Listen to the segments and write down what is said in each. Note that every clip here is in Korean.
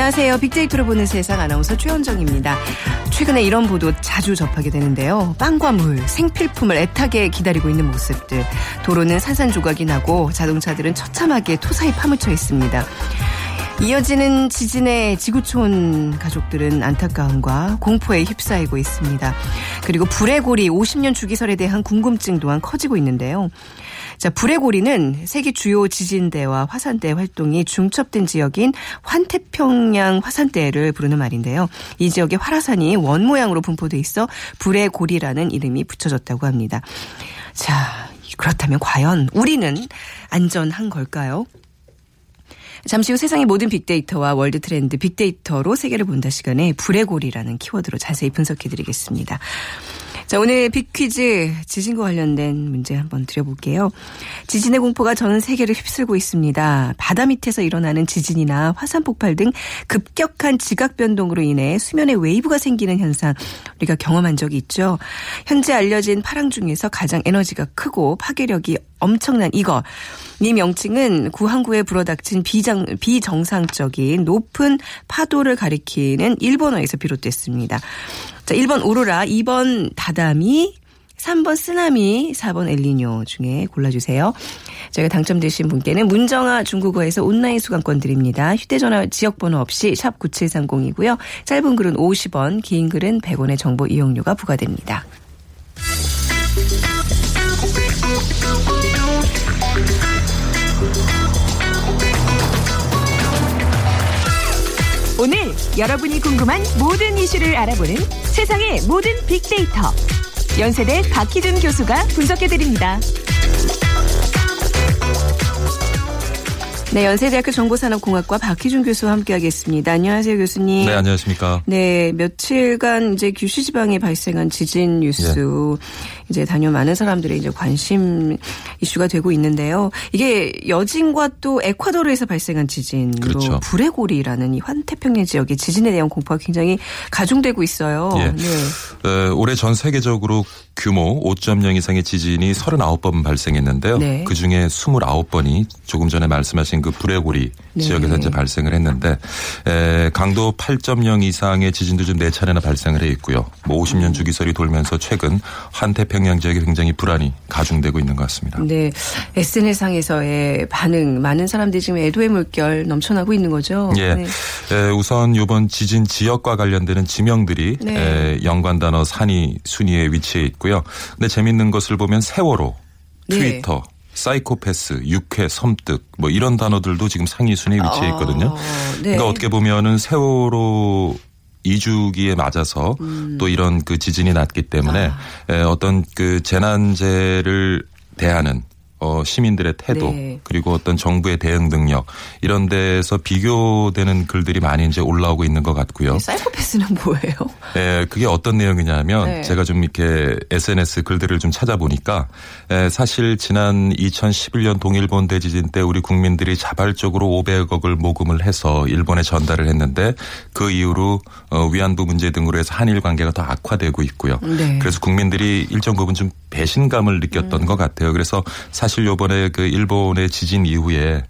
안녕하세요. 빅데이터로 보는 세상 아나운서 최현정입니다. 최근에 이런 보도 자주 접하게 되는데요. 빵과 물, 생필품을 애타게 기다리고 있는 모습들. 도로는 산산조각이 나고 자동차들은 처참하게 토사에 파묻혀 있습니다. 이어지는 지진에 지구촌 가족들은 안타까움과 공포에 휩싸이고 있습니다. 그리고 불의 고리 50년 주기설에 대한 궁금증 또한 커지고 있는데요. 자, 불의 고리는 세계 주요 지진대와 화산대 활동이 중첩된 지역인 환태평양 화산대를 부르는 말인데요. 이 지역에 활화산이 원 모양으로 분포돼 있어 불의 고리라는 이름이 붙여졌다고 합니다. 자, 그렇다면 과연 우리는 안전한 걸까요? 잠시 후 세상의 모든 빅데이터와 월드 트렌드 빅데이터로 세계를 본다 시간에 불의 고리라는 키워드로 자세히 분석해 드리겠습니다. 자, 오늘 빅퀴즈 지진과 관련된 문제 한번 드려볼게요. 지진의 공포가 전 세계를 휩쓸고 있습니다. 바다 밑에서 일어나는 지진이나 화산 폭발 등 급격한 지각 변동으로 인해 수면에 웨이브가 생기는 현상 우리가 경험한 적이 있죠. 현재 알려진 파랑 중에서 가장 에너지가 크고 파괴력이 엄청난 이거. 이 명칭은 항구에 불어닥친 비정, 비정상적인 높은 파도를 가리키는 일본어에서 비롯됐습니다. 자, 1번 오로라, 2번 다다미, 3번 쓰나미, 4번 엘리뇨 중에 골라주세요. 저희가 당첨되신 분께는 문정아 중국어에서 온라인 수강권 드립니다. 휴대전화 지역번호 없이 샵 9730이고요. 짧은 글은 50원, 긴 글은 100원의 정보 이용료가 부과됩니다. 오늘 여러분이 궁금한 모든 이슈를 알아보는 세상의 모든 빅데이터. 연세대 박희준 교수가 분석해드립니다. 네, 연세대학교 정보산업공학과 박희준 교수와 함께하겠습니다. 안녕하세요, 교수님. 네, 안녕하십니까. 네, 며칠간 이제 규슈 지방에 발생한 지진 뉴스 이제 다녀 많은 사람들의 이제 관심 이슈가 되고 있는데요. 이게 여진과 또 에콰도르에서 발생한 지진으로 그렇죠. 불의 고리라는 이 환태평양 지역의 지진에 대한 공포가 굉장히 가중되고 있어요. 예. 네. 어, 올해 전 세계적으로 규모 5.0 이상의 지진이 39번 발생했는데요. 네. 그 중에 29번이 조금 전에 말씀하신 그 불의 고리 네. 지역에서 이제 발생을 했는데 에, 강도 8.0 이상의 지진도 좀 네 차례나 발생을 해 있고요. 뭐 50년 주기설이 돌면서 최근 환태평 양 지역에 굉장히 불안이 가중되고 있는 것 같습니다. 네. SNS상에서의 반응, 많은 사람들이 지금 애도의 물결 넘쳐나고 있는 거죠. 예. 네. 에, 우선 이번 지진 지역과 관련되는 지명들이 네. 에, 연관 단어 산이 순위에 위치해 있고요. 근데 재밌는 것을 보면 세월호, 네. 트위터, 사이코패스, 육회, 섬뜩 뭐 이런 단어들도 지금 상위 순위에 위치해 있거든요. 어, 네. 그러니까 어떻게 보면은 세월호 이주기에 맞아서 음. 또 이런 그 지진이 났기 때문에 아. 에, 어떤 그 재난재를 대하는 어, 시민들의 태도 네. 그리고 어떤 정부의 대응 능력 이런 데서 비교되는 글들이 많이 이제 올라오고 있는 것 같고요. 사이코패스는 뭐예요? 예, 그게 어떤 내용이냐면 네. 제가 좀 이렇게 SNS 글들을 좀 찾아보니까 에, 사실 지난 2011년 동일본 대지진 때 우리 국민들이 자발적으로 500억을 모금을 해서 일본에 전달을 했는데 그 이후로 어, 위안부 문제 등으로 해서 한일 관계가 더 악화되고 있고요. 네. 그래서 국민들이 일정 부분 좀 배신감을 느꼈던 것 같아요. 그래서 사실 요번에 그 일본의 지진 이후에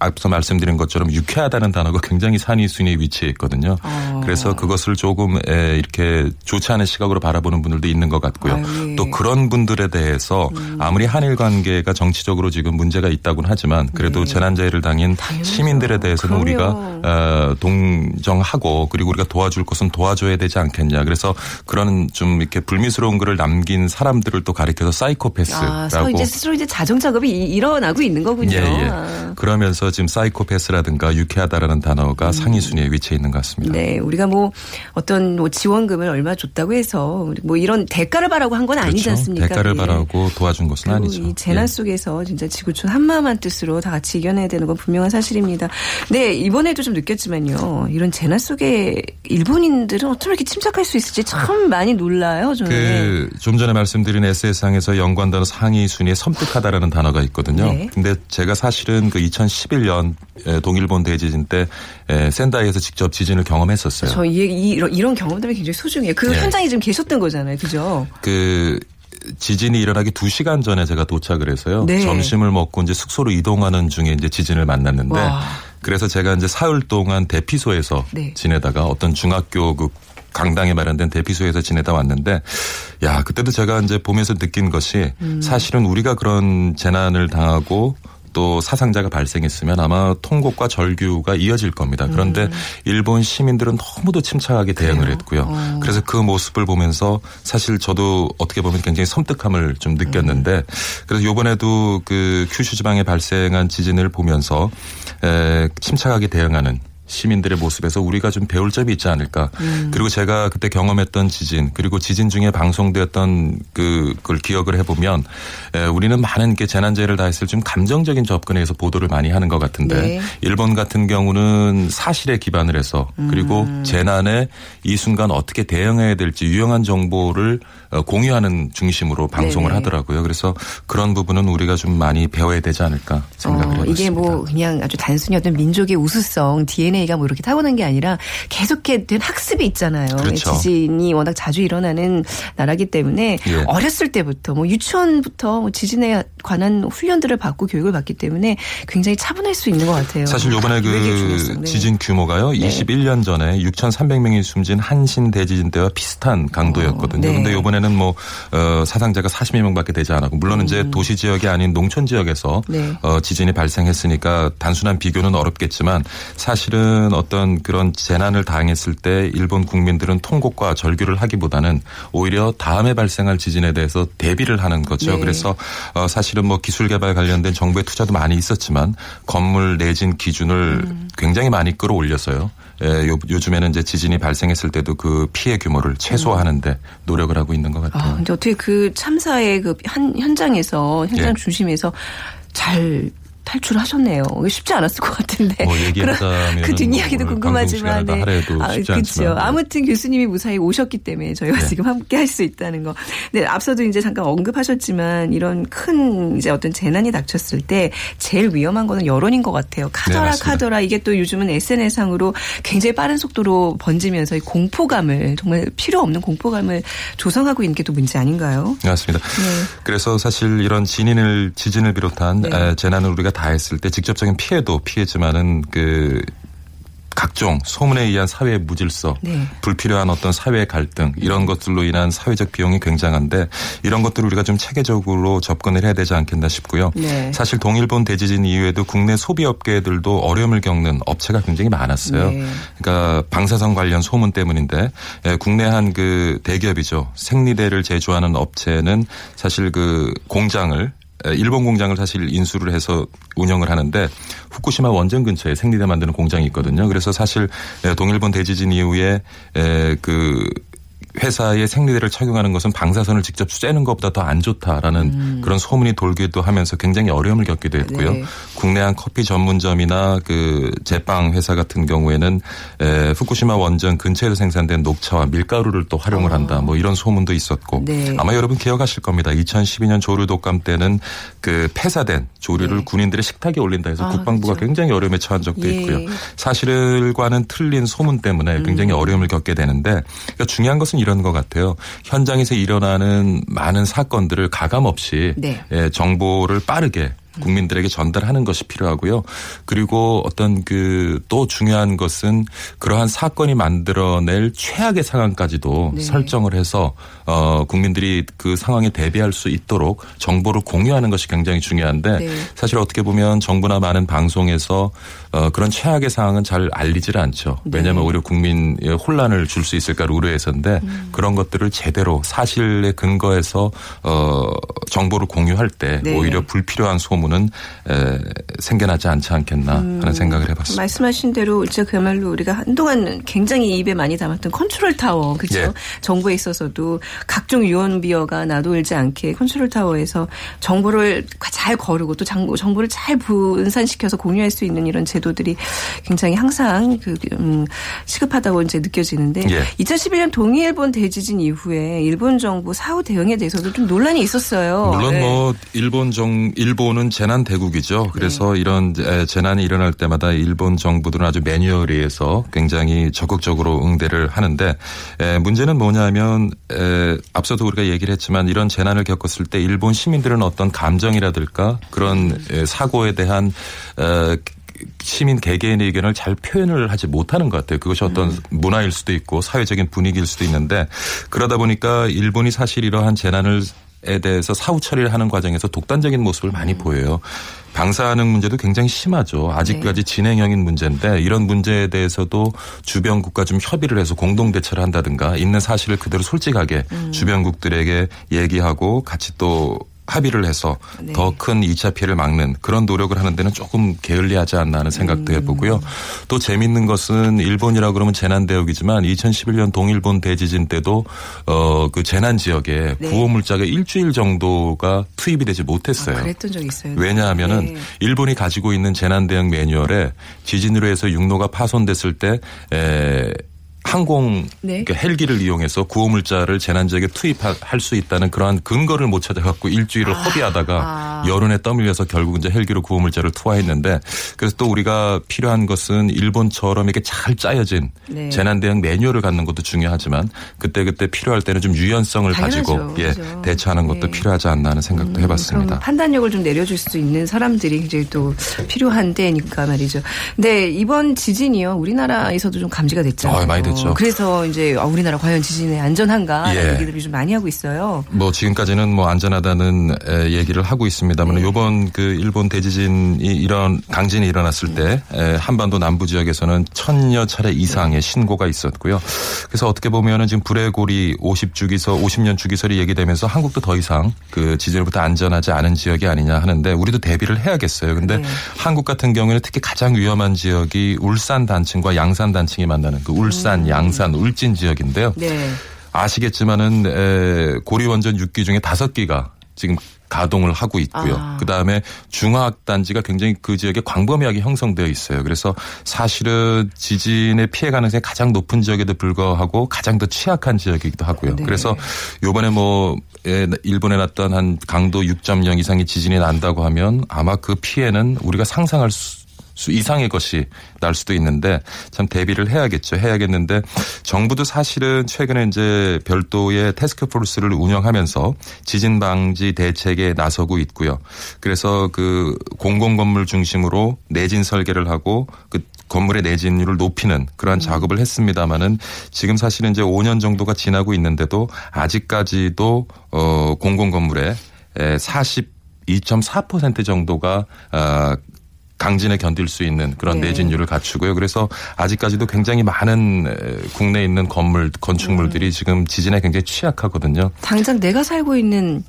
앞서 말씀드린 것처럼 유쾌하다는 단어가 굉장히 산위 순위에 위치해 있거든요. 어. 그래서 그것을 조금 에, 이렇게 좋지 않은 시각으로 바라보는 분들도 있는 것 같고요. 아유, 예. 음. 또 그런 분들에 대해서 아무리 한일 관계가 정치적으로 지금 문제가 있다고는 하지만 그래도 네. 재난재해를 당인 당연하죠. 시민들에 대해서는 그럼요. 우리가 어, 동정하고 그리고 우리가 도와줄 것은 도와줘야 되지 않겠냐. 그래서 그런 좀 이렇게 불미스러운 글을 남긴 사람들을 또 가리켜서 사이코패스라고 아, 이제 스스로 이제 자정 작업이 이- 일어나고 있는 거군요. 예, 예. 아. 그러면 지금 사이코패스라든가 유쾌하다라는 단어가 상위 순위에 위치해 있는 것 같습니다. 네, 우리가 뭐 어떤 뭐 지원금을 얼마 줬다고 해서 뭐 이런 대가를 바라고 한 건 아니지 그렇죠. 않습니까? 대가를 예. 바라고 도와준 것은 아니죠. 이 재난 예. 속에서 진짜 지구촌 한마음 한 뜻으로 다 같이 이겨내야 되는 건 분명한 사실입니다. 네, 이번에도 좀 느꼈지만요. 이런 재난 속에 일본인들은 어쩜 이렇게 침착할 수 있을지 참 많이 놀라요. 저는. 그 좀 전에 말씀드린 에세이상에서 연관 단어 상위 순위에 섬뜩하다라는 단어가 있거든요. 네. 근데 제가 사실은 그 2011년 동일본 대지진 때 에, 센다이에서 직접 지진을 경험했었어요. 저 이, 이, 이런, 이런 경험들이 굉장히 소중해요. 그 네. 현장에 지금 계셨던 거잖아요. 그죠? 그 지진이 일어나기 2시간 전에 제가 도착을 해서요. 네. 점심을 먹고 이제 숙소로 이동하는 중에 이제 지진을 만났는데 와. 그래서 제가 이제 사흘 동안 대피소에서 네. 지내다가 어떤 중학교 그 강당에 마련된 대피소에서 지내다 왔는데 야, 그때도 제가 이제 보면서 느낀 것이 음. 사실은 우리가 그런 재난을 당하고 또 사상자가 발생했으면 아마 통곡과 절규가 이어질 겁니다. 그런데 음. 일본 시민들은 너무도 침착하게 대응을 했고요. 어. 그래서 그 모습을 보면서 사실 저도 어떻게 보면 굉장히 섬뜩함을 좀 느꼈는데 그래서 요번에도 그 큐슈 지방에 발생한 지진을 보면서 에, 침착하게 대응하는 시민들의 모습에서 우리가 좀 배울 점이 있지 않을까. 그리고 제가 그때 경험했던 지진 그리고 지진 중에 방송되었던 그, 그걸 기억을 해보면 에, 우리는 많은 게 재난재해를 다했을 좀 감정적인 접근에 의해서 보도를 많이 하는 것 같은데 네. 일본 같은 경우는 사실에 기반을 해서 그리고 재난에 이 순간 어떻게 대응해야 될지 유용한 정보를 어, 공유하는 중심으로 방송을 네. 하더라고요. 그래서 그런 부분은 우리가 좀 많이 배워야 되지 않을까 생각을 어, 해봤습니다. 이게 뭐 그냥 아주 단순히 어떤 민족의 우수성 DNA 가 뭐 이렇게 타고난 게 아니라 계속해 된 학습이 있잖아요. 그렇죠. 지진이 워낙 자주 일어나는 나라기 때문에 예. 어렸을 때부터 뭐 유치원부터 뭐 지진에 관한 훈련들을 받고 교육을 받기 때문에 굉장히 차분할 수 있는 것 같아요. 사실 요번에 그 중요성. 네. 지진 규모가요. 21년 전에 6,300명이 숨진 한신 대지진 때와 비슷한 강도였거든요. 네. 근데 요번에는 뭐 어, 사상자가 40여 명밖에 되지 않았고 물론 이제 도시 지역이 아닌 농촌 지역에서 음. 네. 어, 지진이 발생했으니까 단순한 비교는 어렵겠지만 사실은 어떤 그런 재난을 당했을 때 일본 국민들은 통곡과 절규를 하기보다는 오히려 다음에 발생할 지진에 대해서 대비를 하는 거죠. 네. 그래서 어, 사실은 뭐 기술 개발 관련된 정부의 투자도 많이 있었지만 건물 내진 기준을 음. 굉장히 많이 끌어올렸어요. 예, 요, 요즘에는 이제 지진이 발생했을 때도 그 피해 규모를 최소화하는데 노력을 하고 있는 것 같아요. 아, 근데 어떻게 그 참사의 그 한, 현장에서 현장 예. 중심에서 잘 탈출하셨네요. 쉽지 않았을 것 같은데. 뭐 그 뒷이야기도 뭐 궁금하지만. 하래도 쉽지 그렇죠. 네. 아무튼 교수님이 무사히 오셨기 때문에 저희가 지금 함께 할 수 있다는 거. 네, 앞서도 이제 잠깐 언급하셨지만 이런 큰 이제 어떤 재난이 닥쳤을 때 제일 위험한 거는 여론인 것 같아요. 카더라 네. 카더라 이게 또 요즘은 SNS상으로 굉장히 빠른 속도로 번지면서 이 공포감을 정말 필요 없는 공포감을 조성하고 있는 게 또 문제 아닌가요? 네, 맞습니다. 그래서 사실 이런 진인을 지진을 비롯한 네. 에, 재난을 우리가 다 했을 때 직접적인 피해도 피해지만은 그 각종 소문에 의한 사회의 무질서, 네. 불필요한 어떤 사회 갈등 이런 것들로 인한 사회적 비용이 굉장한데 이런 것들을 우리가 좀 체계적으로 접근을 해야 되지 않겠나 싶고요. 네. 사실 동일본 대지진 이후에도 국내 소비 업계들도 어려움을 겪는 업체가 굉장히 많았어요. 네. 그러니까 방사선 관련 소문 때문인데 예, 국내 한 그 대기업이죠. 생리대를 제조하는 업체는 사실 그 공장을 에, 일본 공장을 사실 인수를 해서 운영을 하는데 후쿠시마 원전 근처에 생리대 만드는 공장이 있거든요. 그래서 사실 에, 동일본 대지진 이후에 에, 그 회사의 생리대를 착용하는 것은 방사선을 직접 쬐는 것보다 더 안 좋다라는 그런 소문이 돌기도 하면서 굉장히 어려움을 겪기도 했고요. 네. 국내 한 커피 전문점이나 그 제빵 회사 같은 경우에는 에, 후쿠시마 원전 근처에서 생산된 녹차와 밀가루를 또 활용을 한다. 뭐 이런 소문도 있었고 어. 네. 아마 여러분 기억하실 겁니다. 2012년 조류 독감 때는 그 폐사된 조류를 네. 군인들의 식탁에 올린다 해서 아, 국방부가 그렇죠. 굉장히 어려움에 처한 적도 예. 있고요. 사실과는 틀린 소문 때문에 굉장히 음. 어려움을 겪게 되는데 그러니까 중요한 것은 이런 것 같아요. 현장에서 일어나는 많은 사건들을 가감 없이 네. 예, 정보를 빠르게 국민들에게 전달하는 것이 필요하고요. 그리고 어떤 그 또 중요한 것은 그러한 사건이 만들어낼 최악의 상황까지도 네. 설정을 해서 어 국민들이 그 상황에 대비할 수 있도록 정보를 공유하는 것이 굉장히 중요한데 네. 사실 어떻게 보면 정부나 많은 방송에서 어 그런 최악의 상황은 잘 알리지를 않죠. 네. 왜냐하면 오히려 국민에 혼란을 줄 수 있을까를 우려해서인데 음. 그런 것들을 제대로 사실에 근거해서 어 정보를 공유할 때 네. 오히려 불필요한 소문 은 부분은 에, 생겨나지 않지 않겠나 하는 생각을 해봤습니다. 말씀하신 대로 진짜 그야말로 우리가 한동안 굉장히 입에 많이 담았던 컨트롤 타워 그렇죠? 예. 정부에 있어서도 각종 유언비어가 나돌지 않게 컨트롤 타워에서 정보를 잘 거르고 또 정보, 정보를 잘 분산시켜서 공유할 수 있는 이런 제도들이 굉장히 항상 그 음, 시급하다고 이제 느껴지는데 예. 2011년 동일본 대지진 이후에 일본 정부 사후 대응에 대해서도 좀 논란이 있었어요. 물론 네. 뭐 일본 정 일본은 재난 대국이죠. 그래서 네. 이런 에, 재난이 일어날 때마다 일본 정부들은 아주 매뉴얼에 의해서 굉장히 적극적으로 응대를 하는데 에, 문제는 뭐냐면 에, 앞서도 우리가 얘기를 했지만 이런 재난을 겪었을 때 일본 시민들은 어떤 감정이라든가 그런 에, 사고에 대한 에, 시민 개개인의 의견을 잘 표현을 하지 못하는 것 같아요. 그것이 어떤 문화일 수도 있고 사회적인 분위기일 수도 있는데 그러다 보니까 일본이 사실 이러한 재난을 에 대해서 사후 처리를 하는 과정에서 독단적인 모습을 많이 보여요. 방사능 문제도 굉장히 심하죠. 아직까지 진행형인 문제인데 이런 문제에 대해서도 주변국과 좀 협의를 해서 공동 대처를 한다든가 있는 사실을 그대로 솔직하게 주변국들에게 얘기하고 같이 또 합의를 해서 네. 더큰 2차 피해를 막는 그런 노력을 하는 데는 조금 게을리하지 않나 하는 생각도 해보고요. 또 재밌는 것은 일본이라 그러면 재난 대역이지만 2011년 동일본 대지진 때도 어그 재난 지역에 네. 구호 물자가 일주일 정도가 투입이 되지 못했어요. 아, 그랬던 적이 있어요. 왜냐하면은 네. 일본이 가지고 있는 재난 대응 매뉴얼에 지진으로 해서 육로가 파손됐을 때 에, 항공 네. 그러니까 헬기를 이용해서 구호물자를 재난 지역에 투입할 수 있다는 그러한 근거를 못 찾아갖고 일주일을 허비하다가 아. 여론에 떠밀려서 결국 이제 헬기로 구호물자를 투하했는데 그래서 또 우리가 필요한 것은 일본처럼 이렇게 잘 짜여진 네. 재난 대응 매뉴얼을 갖는 것도 중요하지만 그때 그때 필요할 때는 좀 유연성을 당연하죠. 가지고 예 그죠. 대처하는 것도 네. 필요하지 않나 하는 생각도 그럼 해봤습니다. 판단력을 좀 내려줄 수 있는 사람들이 굉장히 또 필요한 때니까 말이죠. 근데 이번 지진이요 우리나라에서도 좀 감지가 됐잖아요. 아, 많이 됐죠. 그래서 이제 아, 우리나라 과연 지진에 안전한가 예. 얘기들을 좀 많이 하고 있어요. 뭐 지금까지는 뭐 안전하다는 에, 얘기를 하고 있습니다만 네. 요번 그 일본 대지진이 이런 강진이 일어났을 때 에, 한반도 남부 지역에서는 천여 차례 이상의 신고가 있었고요. 그래서 어떻게 보면은 지금 불의 고리 50주기서 50년 주기설이 얘기되면서 한국도 더 이상 그 지진으로부터 안전하지 않은 지역이 아니냐 하는데 우리도 대비를 해야겠어요. 근데 네. 한국 같은 경우에는 특히 가장 위험한 지역이 울산 단층과 양산 단층이 만나는 그 울산, 양산, 울진 지역인데요. 음. 네. 아시겠지만은 에, 고리 원전 6기 중에 5기가 지금 가동을 하고 있고요. 아. 그 다음에 중화학 단지가 굉장히 그 지역에 광범위하게 형성되어 있어요. 그래서 사실은 지진의 피해 가능성이 가장 높은 지역에도 불구하고 가장 더 취약한 지역이기도 하고요. 네. 그래서 요번에 뭐 예, 일본에 났던 한 강도 6.0 이상의 지진이 난다고 하면 아마 그 피해는 우리가 상상할 수 수 이상의 것이 날 수도 있는데 참 대비를 해야겠죠. 해야겠는데 정부도 사실은 최근에 이제 별도의 테스크포스를 운영하면서 지진 방지 대책에 나서고 있고요. 그래서 그 공공 건물 중심으로 내진 설계를 하고 그 건물의 내진율을 높이는 그러한 작업을 했습니다마는 지금 사실은 이제 5년 정도가 지나고 있는데도 아직까지도 어 공공 건물에 42.4% 정도가 아 강진에 견딜 수 있는 그런 네. 내진율을 갖추고요. 그래서 아직까지도 굉장히 많은 에, 국내에 있는 건물, 건축물들이 음. 지금 지진에 굉장히 취약하거든요. 당장 내가 살고 있는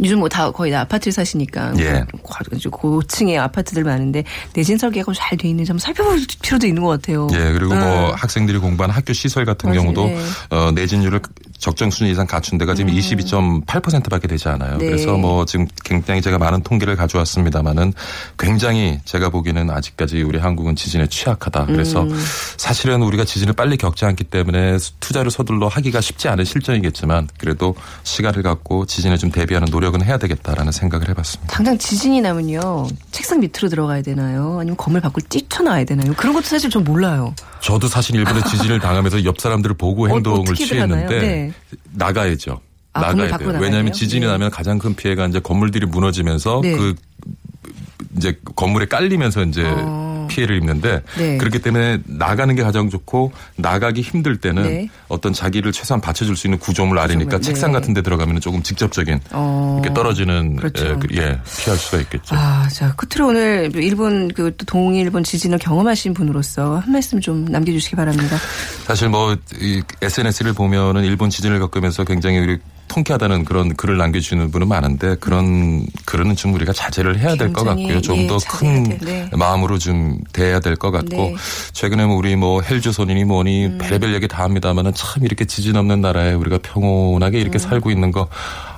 요즘 뭐 다 거의 다 아파트를 사시니까 예. 고- 고층의 아파트들 많은데 내진 설계가 잘 돼 있는지 한번 살펴볼 필요도 있는 것 같아요. 예, 그리고 뭐 음. 학생들이 공부하는 학교 시설 같은 맞아요. 경우도 네. 어, 내진율을 적정 수준 이상 갖춘 데가 지금 22.8%밖에 되지 않아요. 음. 네. 그래서 뭐 지금 굉장히 제가 많은 통계를 가져왔습니다마는 굉장히 제가 보기에는 아직까지 우리 한국은 지진에 취약하다. 그래서 음. 사실은 우리가 지진을 빨리 겪지 않기 때문에 투자를 서둘러 하기가 쉽지 않은 실정이겠지만 그래도 시간을 갖고 지진에 좀 대비하는 노력은 해야 되겠다라는 생각을 해봤습니다. 당장 지진이 나면요 책상 밑으로 들어가야 되나요? 아니면 건물 밖으로 뛰쳐나와야 되나요? 그런 것도 사실 좀 몰라요. 저도 사실 일본에 지진을 당하면서 옆 사람들을 보고 어, 행동을? 취했는데 네. 나가야죠. 아, 나가야 돼요. 왜냐하면? 지진이 네. 나면 가장 큰 피해가 이제 건물들이 무너지면서 네. 그 이제 건물에 깔리면서 이제 어. 피해를 입는데 네. 그렇기 때문에 나가는 게 가장 좋고 나가기 힘들 때는 네. 어떤 자기를 최소한 받쳐줄 수 있는 구조물 아래니까 구조물, 책상 네. 같은 데 들어가면 조금 직접적인 어. 이렇게 떨어지는 그렇죠. 예, 그- 예, 피할 수가 있겠죠. 아, 자 끝으로 오늘 일본 그또 동일본 지진을 경험하신 분으로서 한 말씀 좀 남겨주시기 바랍니다. 사실 뭐이 SNS를 보면은 일본 지진을 겪으면서 굉장히 우리 통쾌하다는 그런 글을 남겨주는 분은 많은데 그런 글은 좀 우리가 자제를 해야 될 것 같고요. 좀 예, 더 자제해야 큰 돼. 네. 마음으로 좀 대해야 될 것 같고 네. 최근에 뭐 우리 뭐 헬조선이니 뭐니 음. 별의별 얘기 다 합니다만은 참 이렇게 지진 없는 나라에 우리가 평온하게 음. 이렇게 살고 있는 거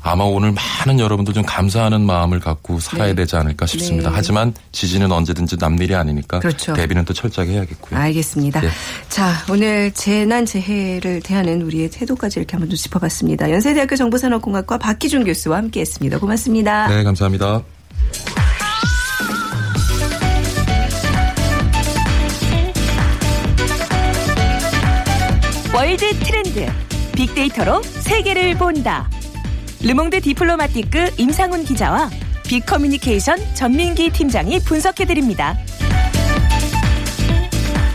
아마 오늘 많은 여러분들 좀 감사하는 마음을 갖고 살아야 네. 되지 않을까 싶습니다. 네. 하지만 지진은 언제든지 남일이 아니니까 그렇죠. 대비는 또 철저하게 해야겠고요. 알겠습니다. 예. 자, 오늘 재난 재해를 대하는 우리의 태도까지 이렇게 한번 좀 짚어봤습니다. 연세대학교 정보산업공학과 박기준 교수와 함께했습니다. 고맙습니다. 네, 감사합니다. 월드 트렌드 빅데이터로 세계를 본다. 르몽드 디플로마티크 임상훈 기자와 빅커뮤니케이션 전민기 팀장이 분석해드립니다.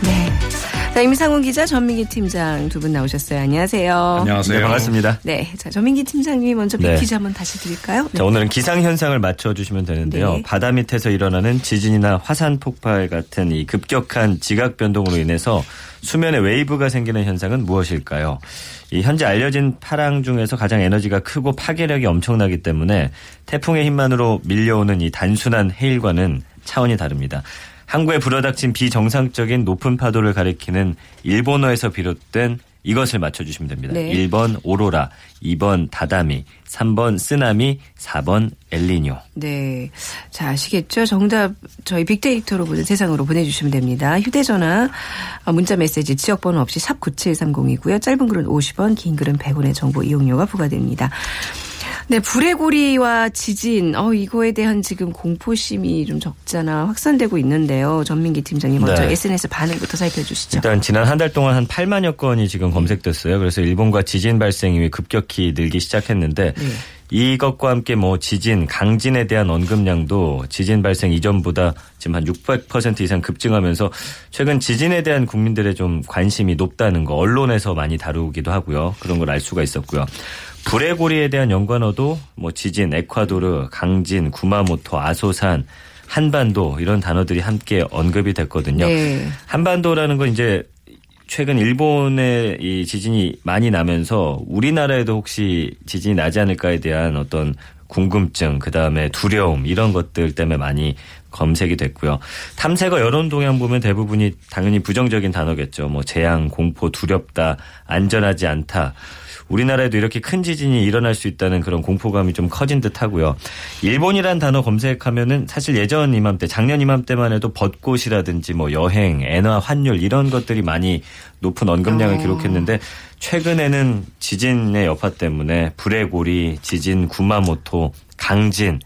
네. 자, 임상훈 기자, 전민기 팀장 두 분 나오셨어요. 안녕하세요. 안녕하세요. 네, 반갑습니다. 네. 자, 전민기 팀장님이 먼저 빅 네. 퀴즈 한번 다시 드릴까요? 네. 자, 오늘은 기상 현상을 맞춰 주시면 되는데요. 네. 바다 밑에서 일어나는 지진이나 화산 폭발 같은 이 급격한 지각 변동으로 인해서 수면에 웨이브가 생기는 현상은 무엇일까요? 이 현재 알려진 파랑 중에서 가장 에너지가 크고 파괴력이 엄청나기 때문에 태풍의 힘만으로 밀려오는 이 단순한 해일과는 차원이 다릅니다. 항구에 불어닥친 비정상적인 높은 파도를 가리키는 일본어에서 비롯된 이것을 맞춰주시면 됩니다. 네. 1번 오로라, 2번 다다미, 3번 쓰나미, 4번 엘리뇨. 네. 자, 아시겠죠? 정답 저희 빅데이터로 보는 세상으로 보내주시면 됩니다. 휴대전화, 어, 문자 메시지, 지역번호 없이 샵 9730이고요. 짧은 글은 50원, 긴 글은 100원의 정보 이용료가 부과됩니다. 네, 불의 고리와 지진, 어, 이거에 대한 지금 공포심이 좀 적잖아 확산되고 있는데요. 전민기 팀장님 먼저 네. SNS 반응부터 살펴주시죠. 일단 지난 한 달 동안 한 8만여 건이 지금 검색됐어요. 그래서 일본과 지진 발생 이후에 급격히 늘기 시작했는데 네. 이것과 함께 뭐 지진, 강진에 대한 언급량도 지진 발생 이전보다 지금 한 600% 이상 급증하면서 최근 지진에 대한 국민들의 좀 관심이 높다는 거 언론에서 많이 다루기도 하고요. 그런 걸 알 수가 있었고요. 불의 고리에 대한 연관어도 뭐 지진, 에콰도르, 강진, 구마모토, 아소산, 한반도 이런 단어들이 함께 언급이 됐거든요. 네. 한반도라는 건 이제 최근 일본의 이 지진이 많이 나면서 우리나라에도 혹시 지진이 나지 않을까에 대한 어떤 궁금증, 그 다음에 두려움 이런 것들 때문에 많이 검색이 됐고요. 탐색어 여론 동향 보면 대부분이 당연히 부정적인 단어겠죠. 뭐 재앙, 공포, 두렵다, 안전하지 않다. 우리나라에도 이렇게 큰 지진이 일어날 수 있다는 그런 공포감이 좀 커진 듯 하고요. 일본이란 단어 검색하면은 사실 예전 이맘때, 작년 이맘때만 해도 벚꽃이라든지 뭐 여행, 엔화, 환율 이런 것들이 많이 높은 언급량을 어. 기록했는데 최근에는 지진의 여파 때문에 불의 고리, 지진, 구마모토, 강진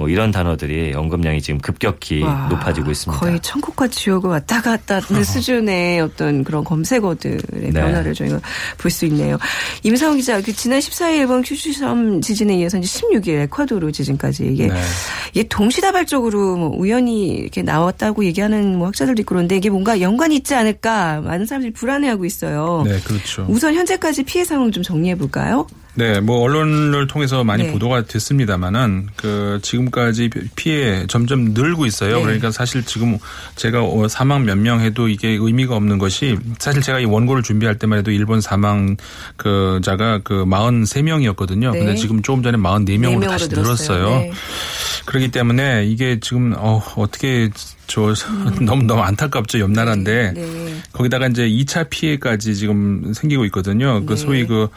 뭐 이런 단어들이 언급량이 지금 급격히 와, 높아지고 있습니다. 거의 천국과 지옥을 왔다 갔다 하는 수준의 어떤 그런 검색어들의 네. 변화를 저희가 볼 수 있네요. 임상훈 기자, 그 지난 14일 일본 큐슈섬 지진에 이어서 이제 16일 에콰도르 지진까지 이게 네. 이게 동시다발적으로 뭐 우연히 이렇게 나왔다고 얘기하는 뭐 학자들도 있고 그런데 이게 뭔가 연관이 있지 않을까 많은 사람들이 불안해하고 있어요. 네, 그렇죠. 우선 현재까지 피해 상황 좀 정리해 볼까요? 네, 뭐 언론을 통해서 많이 네. 보도가 됐습니다만은 그 지금까지 피해 점점 늘고 있어요. 네. 그러니까 사실 지금 제가 어, 사망 몇 명 해도 이게 의미가 없는 것이 사실 제가 이 원고를 준비할 때만 해도 일본 사망 그 자가 그 43명이었거든요. 네. 근데 지금 조금 전에 44명으로 다시 늘었어요. 네. 그렇기 때문에 이게 지금 어 어떻게 저 너무 너무 안타깝죠. 옆 나라인데 네. 거기다가 이제 2차 피해까지 지금 생기고 있거든요. 그 네. 소위 그,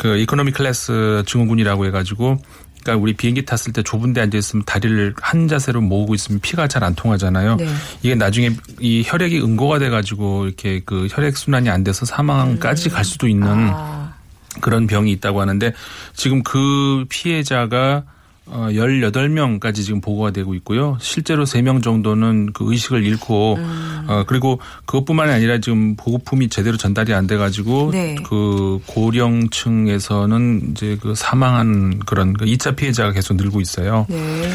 그 이코노미 클래스 증후군이라고 해가지고 그러니까 우리 비행기 탔을 때 좁은 데 앉아 있으면 다리를 한 자세로 모으고 있으면 피가 잘 안 통하잖아요. 네. 이게 나중에 이 혈액이 응고가 돼 가지고 이렇게 그 혈액 순환이 안 돼서 사망까지 갈 수도 있는 아, 그런 병이 있다고 하는데 지금 그 피해자가 어 18명까지 지금 보고가 되고 있고요. 실제로 3명 정도는 그 의식을 잃고 음. 어 그리고 그것뿐만이 아니라 지금 보급품이 제대로 전달이 안 돼 가지고 네. 그 고령층에서는 이제 그 사망한 그런 그 2차 피해자가 계속 늘고 있어요. 네.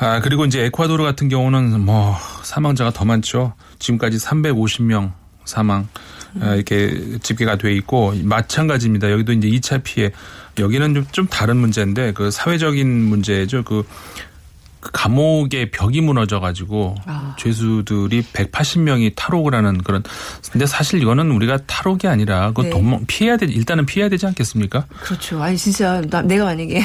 아, 그리고 이제 에콰도르 같은 경우는 뭐 사망자가 더 많죠. 지금까지 350명 사망 아, 이렇게 집계가 돼 있고 마찬가지입니다. 여기도 이제 2차 피해 여기는 좀, 좀 다른 문제인데 그 사회적인 문제죠. 그그 감옥의 벽이 무너져 가지고 아. 죄수들이 180명이 탈옥을 하는 그런. 근데 사실 이거는 우리가 탈옥이 아니라 그 네. 도망 피해야 되 일단은 피해야 되지 않겠습니까? 그렇죠. 아니 진짜 나, 내가 만약에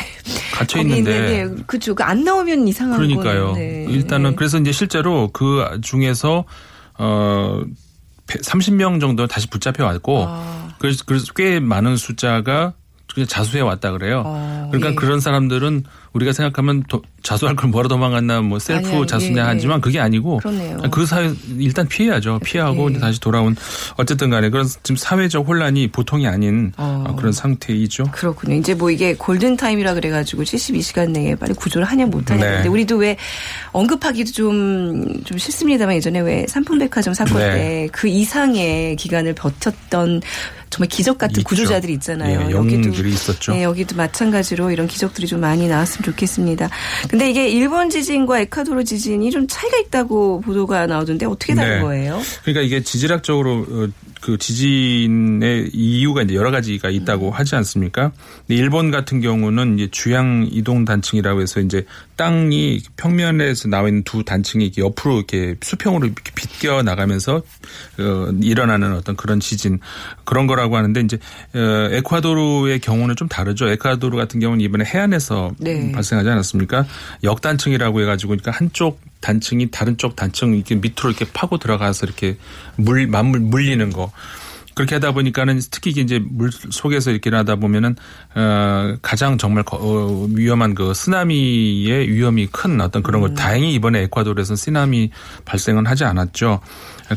갇혀 있는데. 있는데 그죠. 안 나오면 이상한 그러니까요. 네. 일단은 네. 그래서 이제 실제로 그 중에서 어 30명 정도 다시 붙잡혀 왔고 아. 그래서 그래서 꽤 많은 숫자가 자수해 왔다 그래요. 어, 그러니까 예. 그런 사람들은 우리가 생각하면 도- 자수할 걸 뭐라 도망갔나 뭐 셀프 아니, 아니, 자수냐 예, 하지만 예. 그게 아니고 그러네요. 그 사회 일단 피해야죠. 피하고 예. 다시 돌아온 어쨌든 간에 그런 지금 사회적 혼란이 보통이 아닌 어. 어, 그런 상태이죠. 그렇군요. 이제 뭐 이게 골든 타임이라 그래 가지고 72시간 내에 빨리 구조를 하냐 못 하냐. 네. 근데 우리도 왜 언급하기도 좀, 좀 싫습니다만 예전에 왜 삼풍백화점 사건 네. 때그 이상의 기간을 버텼던 정말 기적 같은 있죠. 구조자들이 있잖아요. 예, 영웅들이 있었죠. 네, 여기도 마찬가지로 이런 기적들이 좀 많이 나왔으면 좋겠습니다. 근데 이게 일본 지진과 에콰도르 지진이 좀 차이가 있다고 보도가 나오던데 어떻게 다른 네. 거예요? 그러니까 이게 지질학적으로 어, 그 지진의 이유가 이제 여러 가지가 있다고 음. 하지 않습니까? 근데 일본 같은 경우는 이제 주양 이동 단층이라고 해서 이제 땅이 평면에서 나와 있는 두 단층이 이렇게 옆으로 이렇게 수평으로 이렇게 비껴 나가면서 어, 일어나는 어떤 그런 지진 그런 거라고 하는데 이제 어, 에콰도르의 경우는 좀 다르죠. 에콰도르 같은 경우는 이번에 해안에서 네. 발생하지 않았습니까? 역단층이라고 해가지고 그러니까 한쪽 단층이 다른 쪽 단층 이렇게 밑으로 이렇게 파고 들어가서 이렇게 물 맞물 물리는 거. 그렇게 하다 보니까는 특히 이제 물 속에서 이렇게 하다 보면은 어 가장 정말 거- 어, 위험한 그 쓰나미의 위험이 큰 어떤 그런 걸 다행히 이번에 에콰도르에서는 쓰나미 발생은 하지 않았죠.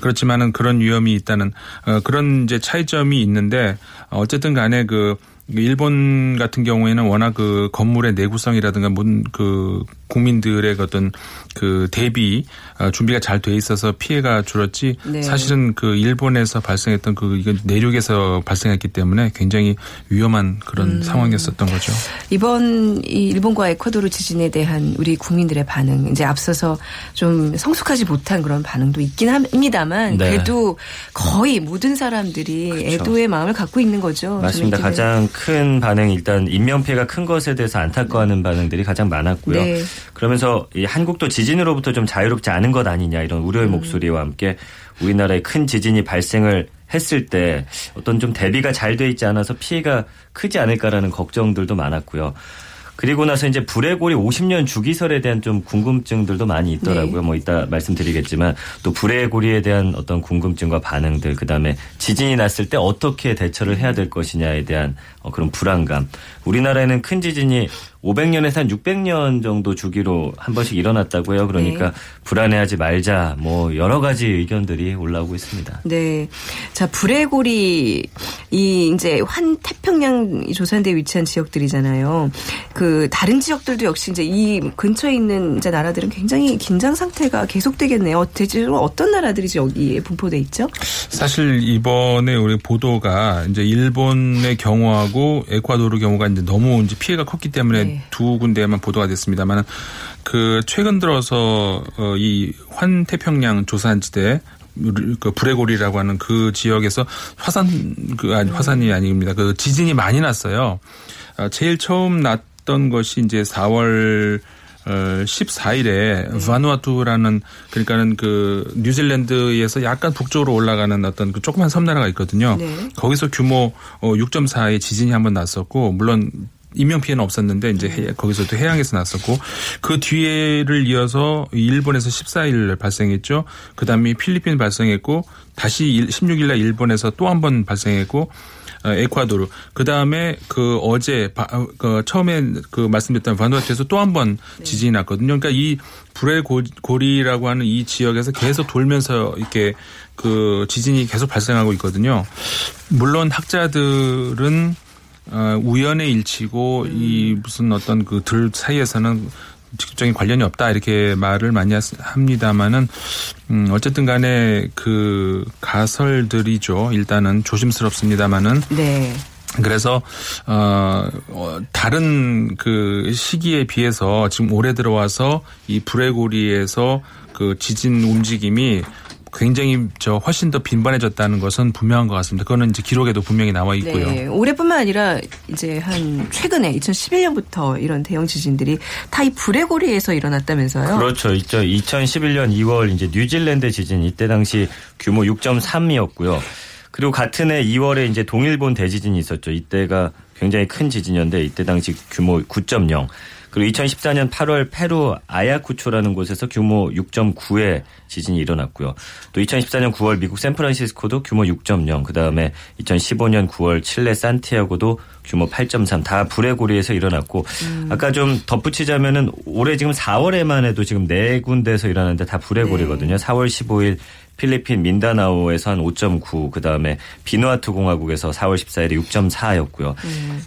그렇지만은 그런 위험이 있다는 어 그런 이제 차이점이 있는데 어쨌든 간에 그 일본 같은 경우에는 워낙 그 건물의 내구성이라든가 모든 그 국민들의 어떤 그 대비 어, 준비가 잘 돼 있어서 피해가 줄었지 네. 사실은 그 일본에서 발생했던 그 이건 내륙에서 발생했기 때문에 굉장히 위험한 그런 상황이었었던 거죠. 이번 이 일본과 에콰도르 지진에 대한 우리 국민들의 반응 이제 앞서서 좀 성숙하지 못한 그런 반응도 있긴 합니다만 네. 그래도 거의 모든 사람들이 그렇죠. 애도의 마음을 갖고 있는 거죠. 맞습니다. 가장 큰 반응 일단 인명 피해가 큰 것에 대해서 안타까워하는 반응들이 가장 많았고요. 네. 그러면서 이 한국도 지진으로부터 좀 자유롭지 않은 것 아니냐 이런 음. 우려의 목소리와 함께 우리나라에 큰 지진이 발생을 했을 때 어떤 좀 대비가 잘 돼 있지 않아서 피해가 크지 않을까라는 걱정들도 많았고요. 그리고 나서 이제 불의 고리 50년 주기설에 대한 좀 궁금증들도 많이 있더라고요. 네. 뭐 이따 말씀드리겠지만 또 불의 고리에 대한 어떤 궁금증과 반응들 그다음에 지진이 났을 때 어떻게 대처를 해야 될 것이냐에 대한 어, 그런 불안감. 우리나라에는 큰 지진이 500년에서 한 600년 정도 주기로 한 번씩 일어났다고 해요. 그러니까 네. 불안해하지 말자. 뭐 여러 가지 의견들이 올라오고 있습니다. 네. 자, 불의고리, 이, 이제, 환 태평양 이 조산대에 위치한 지역들이잖아요. 그, 다른 지역들도 역시 이제 이 근처에 있는 이제 나라들은 굉장히 긴장 상태가 계속되겠네요. 대체로 어떤 나라들이 여기에 분포돼 있죠? 사실 이번에 우리 보도가 이제 일본의 경우하고 에콰도르 경우가 이제 너무 이제 피해가 컸기 때문에 네. 두 군데만 보도가 됐습니다만 그 최근 들어서 어, 이 환태평양 조산지대 그 브레고리라고 하는 그 지역에서 화산 그 아니 화산이 아닙니다. 그 지진이 많이 났어요. 아, 제일 처음 났던 것이 이제 4월 어, 14일에 바누아투라는 그러니까는 그 뉴질랜드에서 약간 북쪽으로 올라가는 어떤 그 조그만 섬나라가 있거든요. 네. 거기서 규모 어, 6.4의 지진이 한 번 났었고 물론 인명 피해는 없었는데 이제 해- 거기서도 해양에서 났었고 그 뒤에를 이어서 일본에서 14일 발생했죠. 그다음에 필리핀 발생했고 다시 16일 날 일본에서 또 한 번 발생했고 어, 에콰도르. 그 다음에 그 어제 바- 어, 그 처음에 그 말씀드렸던 바누아투에서 또 한 번 지진이 났거든요. 그러니까 이 불의 고- 고리라고 하는 이 지역에서 계속 돌면서 이렇게 그 지진이 계속 발생하고 있거든요. 물론 학자들은 어, 우연의 일치고 이 무슨 어떤 그들 사이에서는 직접적인 관련이 없다 이렇게 말을 많이 하- 합니다만은 음 어쨌든 간에 그 가설들이죠. 일단은 조심스럽습니다만은 네. 그래서 어 어, 다른 그 시기에 비해서 지금 올해 들어와서 이 브레고리에서 그 지진 움직임이 굉장히 저 훨씬 더 빈번해졌다는 것은 분명한 것 같습니다. 그거는 이제 기록에도 분명히 나와 있고요. 네. 올해뿐만 아니라 이제 한 최근에 2011년부터 이런 대형 지진들이 타이 브레고리에서 일어났다면서요? 그렇죠. 있죠. 2011년 2월 이제 뉴질랜드 지진 이때 당시 규모 6.3이었고요. 그리고 같은 해 2월에 이제 동일본 대지진이 있었죠. 이때가 굉장히 큰 지진이었는데 이때 당시 규모 9.0. 그리고 2014년 8월 페루 아야쿠초라는 곳에서 규모 6.9의 지진이 일어났고요. 또 2014년 9월 미국 샌프란시스코도 규모 6.0. 그 다음에 2015년 9월 칠레 산티아고도 규모 8.3. 다 불의 고리에서 일어났고 아까 좀 덧붙이자면은 올해 지금 4월에만 해도 지금 네 군데에서 일어났는데 다 불의 고리거든요. 4월 15일 필리핀 민다나오에서 한 5.9, 그 다음에 비누아투 공화국에서 4월 14일에 6.4였고요.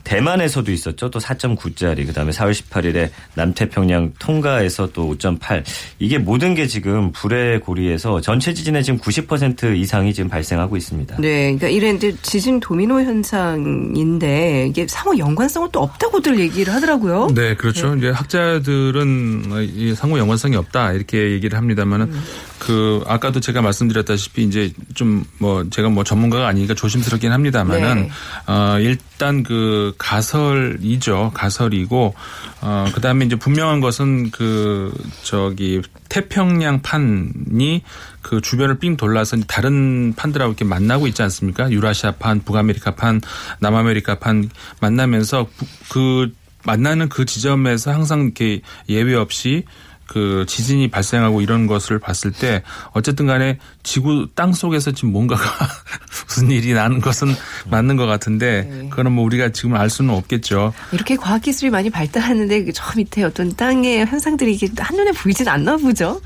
대만에서도 있었죠. 또 4.9짜리. 그 다음에 4월 18일에 남태평양 통가에서 또 5.8. 이게 모든 게 지금 불의 고리에서 전체 지진의 지금 90% 이상이 지금 발생하고 있습니다. 네, 그러니까 이런 이제 지진 도미노 현상인데 이게 상호 연관성은 또 없다고들 얘기를 하더라고요. 네, 그렇죠. 이제 학자들은 이 상호 연관성이 없다 이렇게 얘기를 합니다만은 그 아까도 제가 말씀드렸다시피 이제 좀 뭐 제가 뭐 전문가가 아니니까 조심스럽긴 합니다만은 네. 어 일단 그 가설이죠. 가설이고 어 그다음에 이제 분명한 것은 그 저기 태평양 판이 그 주변을 삥 돌라서 다른 판들하고 이렇게 만나고 있지 않습니까? 유라시아 판, 북아메리카 판, 남아메리카 판 만나면서 부- 그 만나는 그 지점에서 항상 이렇게 예외 없이 그 지진이 발생하고 이런 것을 봤을 때 어쨌든 간에 지구 땅 속에서 지금 뭔가가 무슨 일이 나는 것은 맞는 것 같은데 그거는 뭐 우리가 지금 알 수는 없겠죠. 이렇게 과학 기술이 많이 발달하는데 그저 밑에 어떤 땅의 현상들이 이게 한눈에 보이진 않나 보죠.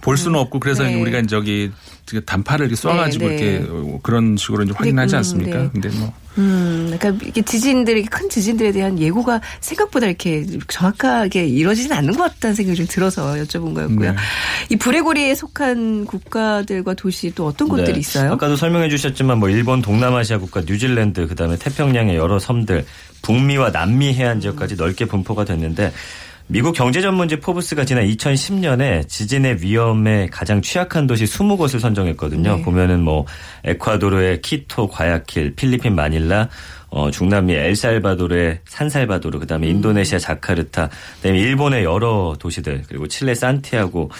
볼 수는 없고 그래서 네. 우리가 저기 단파를 이렇게 쏴가지고 네, 네. 이렇게 그런 식으로 이제 확인하지 음, 않습니까? 네. 근데 뭐 음, 그러니까 이게 지진들, 이렇게 큰 지진들에 대한 예고가 생각보다 이렇게 정확하게 이루어지진 않는 것 같다는 생각이 좀 들어서 여쭤본 거였고요. 네. 이 불의 고리에 속한 국가들과 도시 또 어떤 곳들이 네. 있어요? 아까도 설명해 주셨지만 뭐 일본 동남아시아 국가 뉴질랜드 그다음에 태평양의 여러 섬들 북미와 남미 해안 지역까지 넓게 분포가 됐는데 미국 경제 전문지 포브스가 지난 2010년에 지진의 위험에 가장 취약한 도시 20곳을 선정했거든요. 네. 보면은 뭐 에콰도르의 키토, 과야킬, 필리핀 마닐라, 어, 중남미 엘살바도르의 산살바도르, 그다음에 인도네시아 자카르타, 그다음에 일본의 여러 도시들, 그리고 칠레 산티아고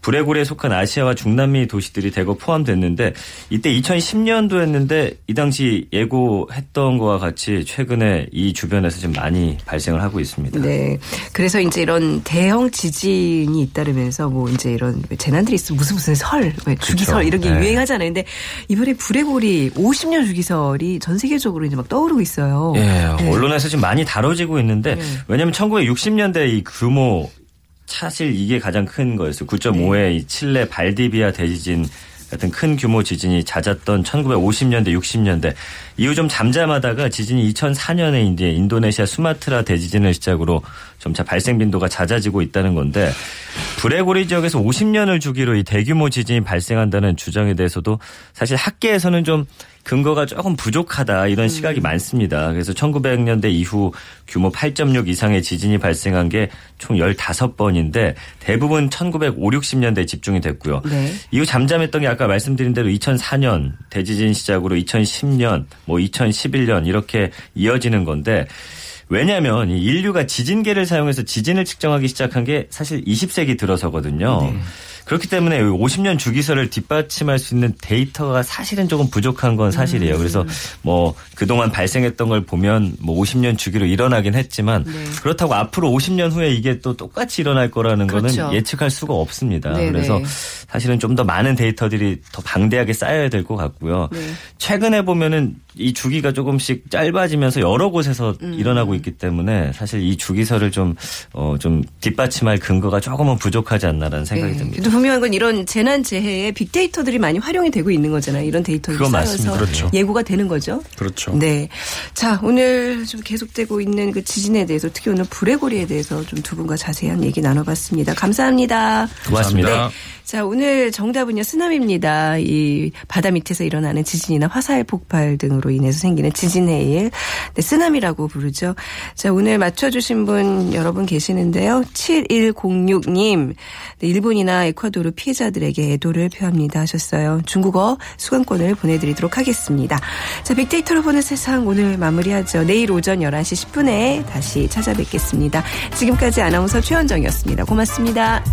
불의고리에 속한 아시아와 중남미 도시들이 대거 포함됐는데 이때 2010년도였는데 이 당시 예고했던 거와 같이 최근에 이 주변에서 지금 많이 발생을 하고 있습니다. 네. 그래서 이제 이런 대형 지진이 잇따르면서 뭐 이제 이런 재난들이 있으면 무슨 무슨 설, 왜 주기설 이런 게 네. 유행하잖아요. 근데 이번에 불의고리 50년 주기설이 전 세계적으로 이제 막 떠오르고 있어요. 예, 네. 언론에서 지금 많이 다뤄지고 있는데 왜냐하면 1960년대 이 규모 사실 이게 가장 큰 거였어요. 9.5의 이 칠레 발디비아 대지진 같은 큰 규모 지진이 잦았던 1950년대, 60년대 이후 좀 잠잠하다가 지진이 2004년에 이제 인도네시아 수마트라 대지진을 시작으로 점차 발생 빈도가 잦아지고 있다는 건데 브레고리 지역에서 50년을 주기로 이 대규모 지진이 발생한다는 주장에 대해서도 사실 학계에서는 좀 근거가 조금 부족하다 이런 시각이 많습니다. 그래서 1900년대 이후 규모 8.6 이상의 지진이 발생한 게 총 15번인데 대부분 1950, 60년대에 집중이 됐고요. 네. 이후 잠잠했던 게 아까 말씀드린 대로 2004년 대지진 시작으로 2010년, 뭐 2011년 이렇게 이어지는 건데 왜냐하면 이 인류가 지진계를 사용해서 지진을 측정하기 시작한 게 사실 20세기 들어서거든요. 그렇기 때문에 50년 주기설을 뒷받침할 수 있는 데이터가 사실은 조금 부족한 건 사실이에요. 그래서 뭐 그동안 발생했던 걸 보면 뭐 50년 주기로 일어나긴 했지만 그렇다고 앞으로 50년 후에 이게 또 똑같이 일어날 거라는 그렇죠. 거는 예측할 수가 없습니다. 네네. 그래서 사실은 좀 더 많은 데이터들이 더 방대하게 쌓여야 될 것 같고요. 네. 최근에 보면은 이 주기가 조금씩 짧아지면서 여러 곳에서 음. 일어나고 있기 때문에 사실 이 주기설을 좀, 어, 좀 뒷받침할 근거가 조금은 부족하지 않나라는 생각이 네. 듭니다. 그래도 분명한 건 이런 재난 재해에 빅데이터들이 많이 활용이 되고 있는 거잖아요. 이런 데이터들이 그건 쌓여서 맞습니다. 그렇죠. 예고가 되는 거죠. 그렇죠. 네. 자, 오늘 좀 계속되고 있는 그 지진에 대해서 특히 오늘 불의 고리에 대해서 좀 두 분과 자세한 얘기 나눠봤습니다. 감사합니다. 고맙습니다. 감사합니다. 자, 오늘 정답은요, 쓰나미입니다. 이 바다 밑에서 일어나는 지진이나 화살 폭발 등으로 인해서 생기는 지진의 일, 네, 쓰나미라고 부르죠. 자, 오늘 맞춰주신 분 여러분 계시는데요. 7106님, 네, 일본이나 에콰도르 피해자들에게 애도를 표합니다 하셨어요. 중국어 수강권을 보내드리도록 하겠습니다. 자, 빅데이터로 보는 세상 오늘 마무리하죠. 내일 오전 11시 10분에 다시 찾아뵙겠습니다. 지금까지 아나운서 최현정이었습니다. 고맙습니다.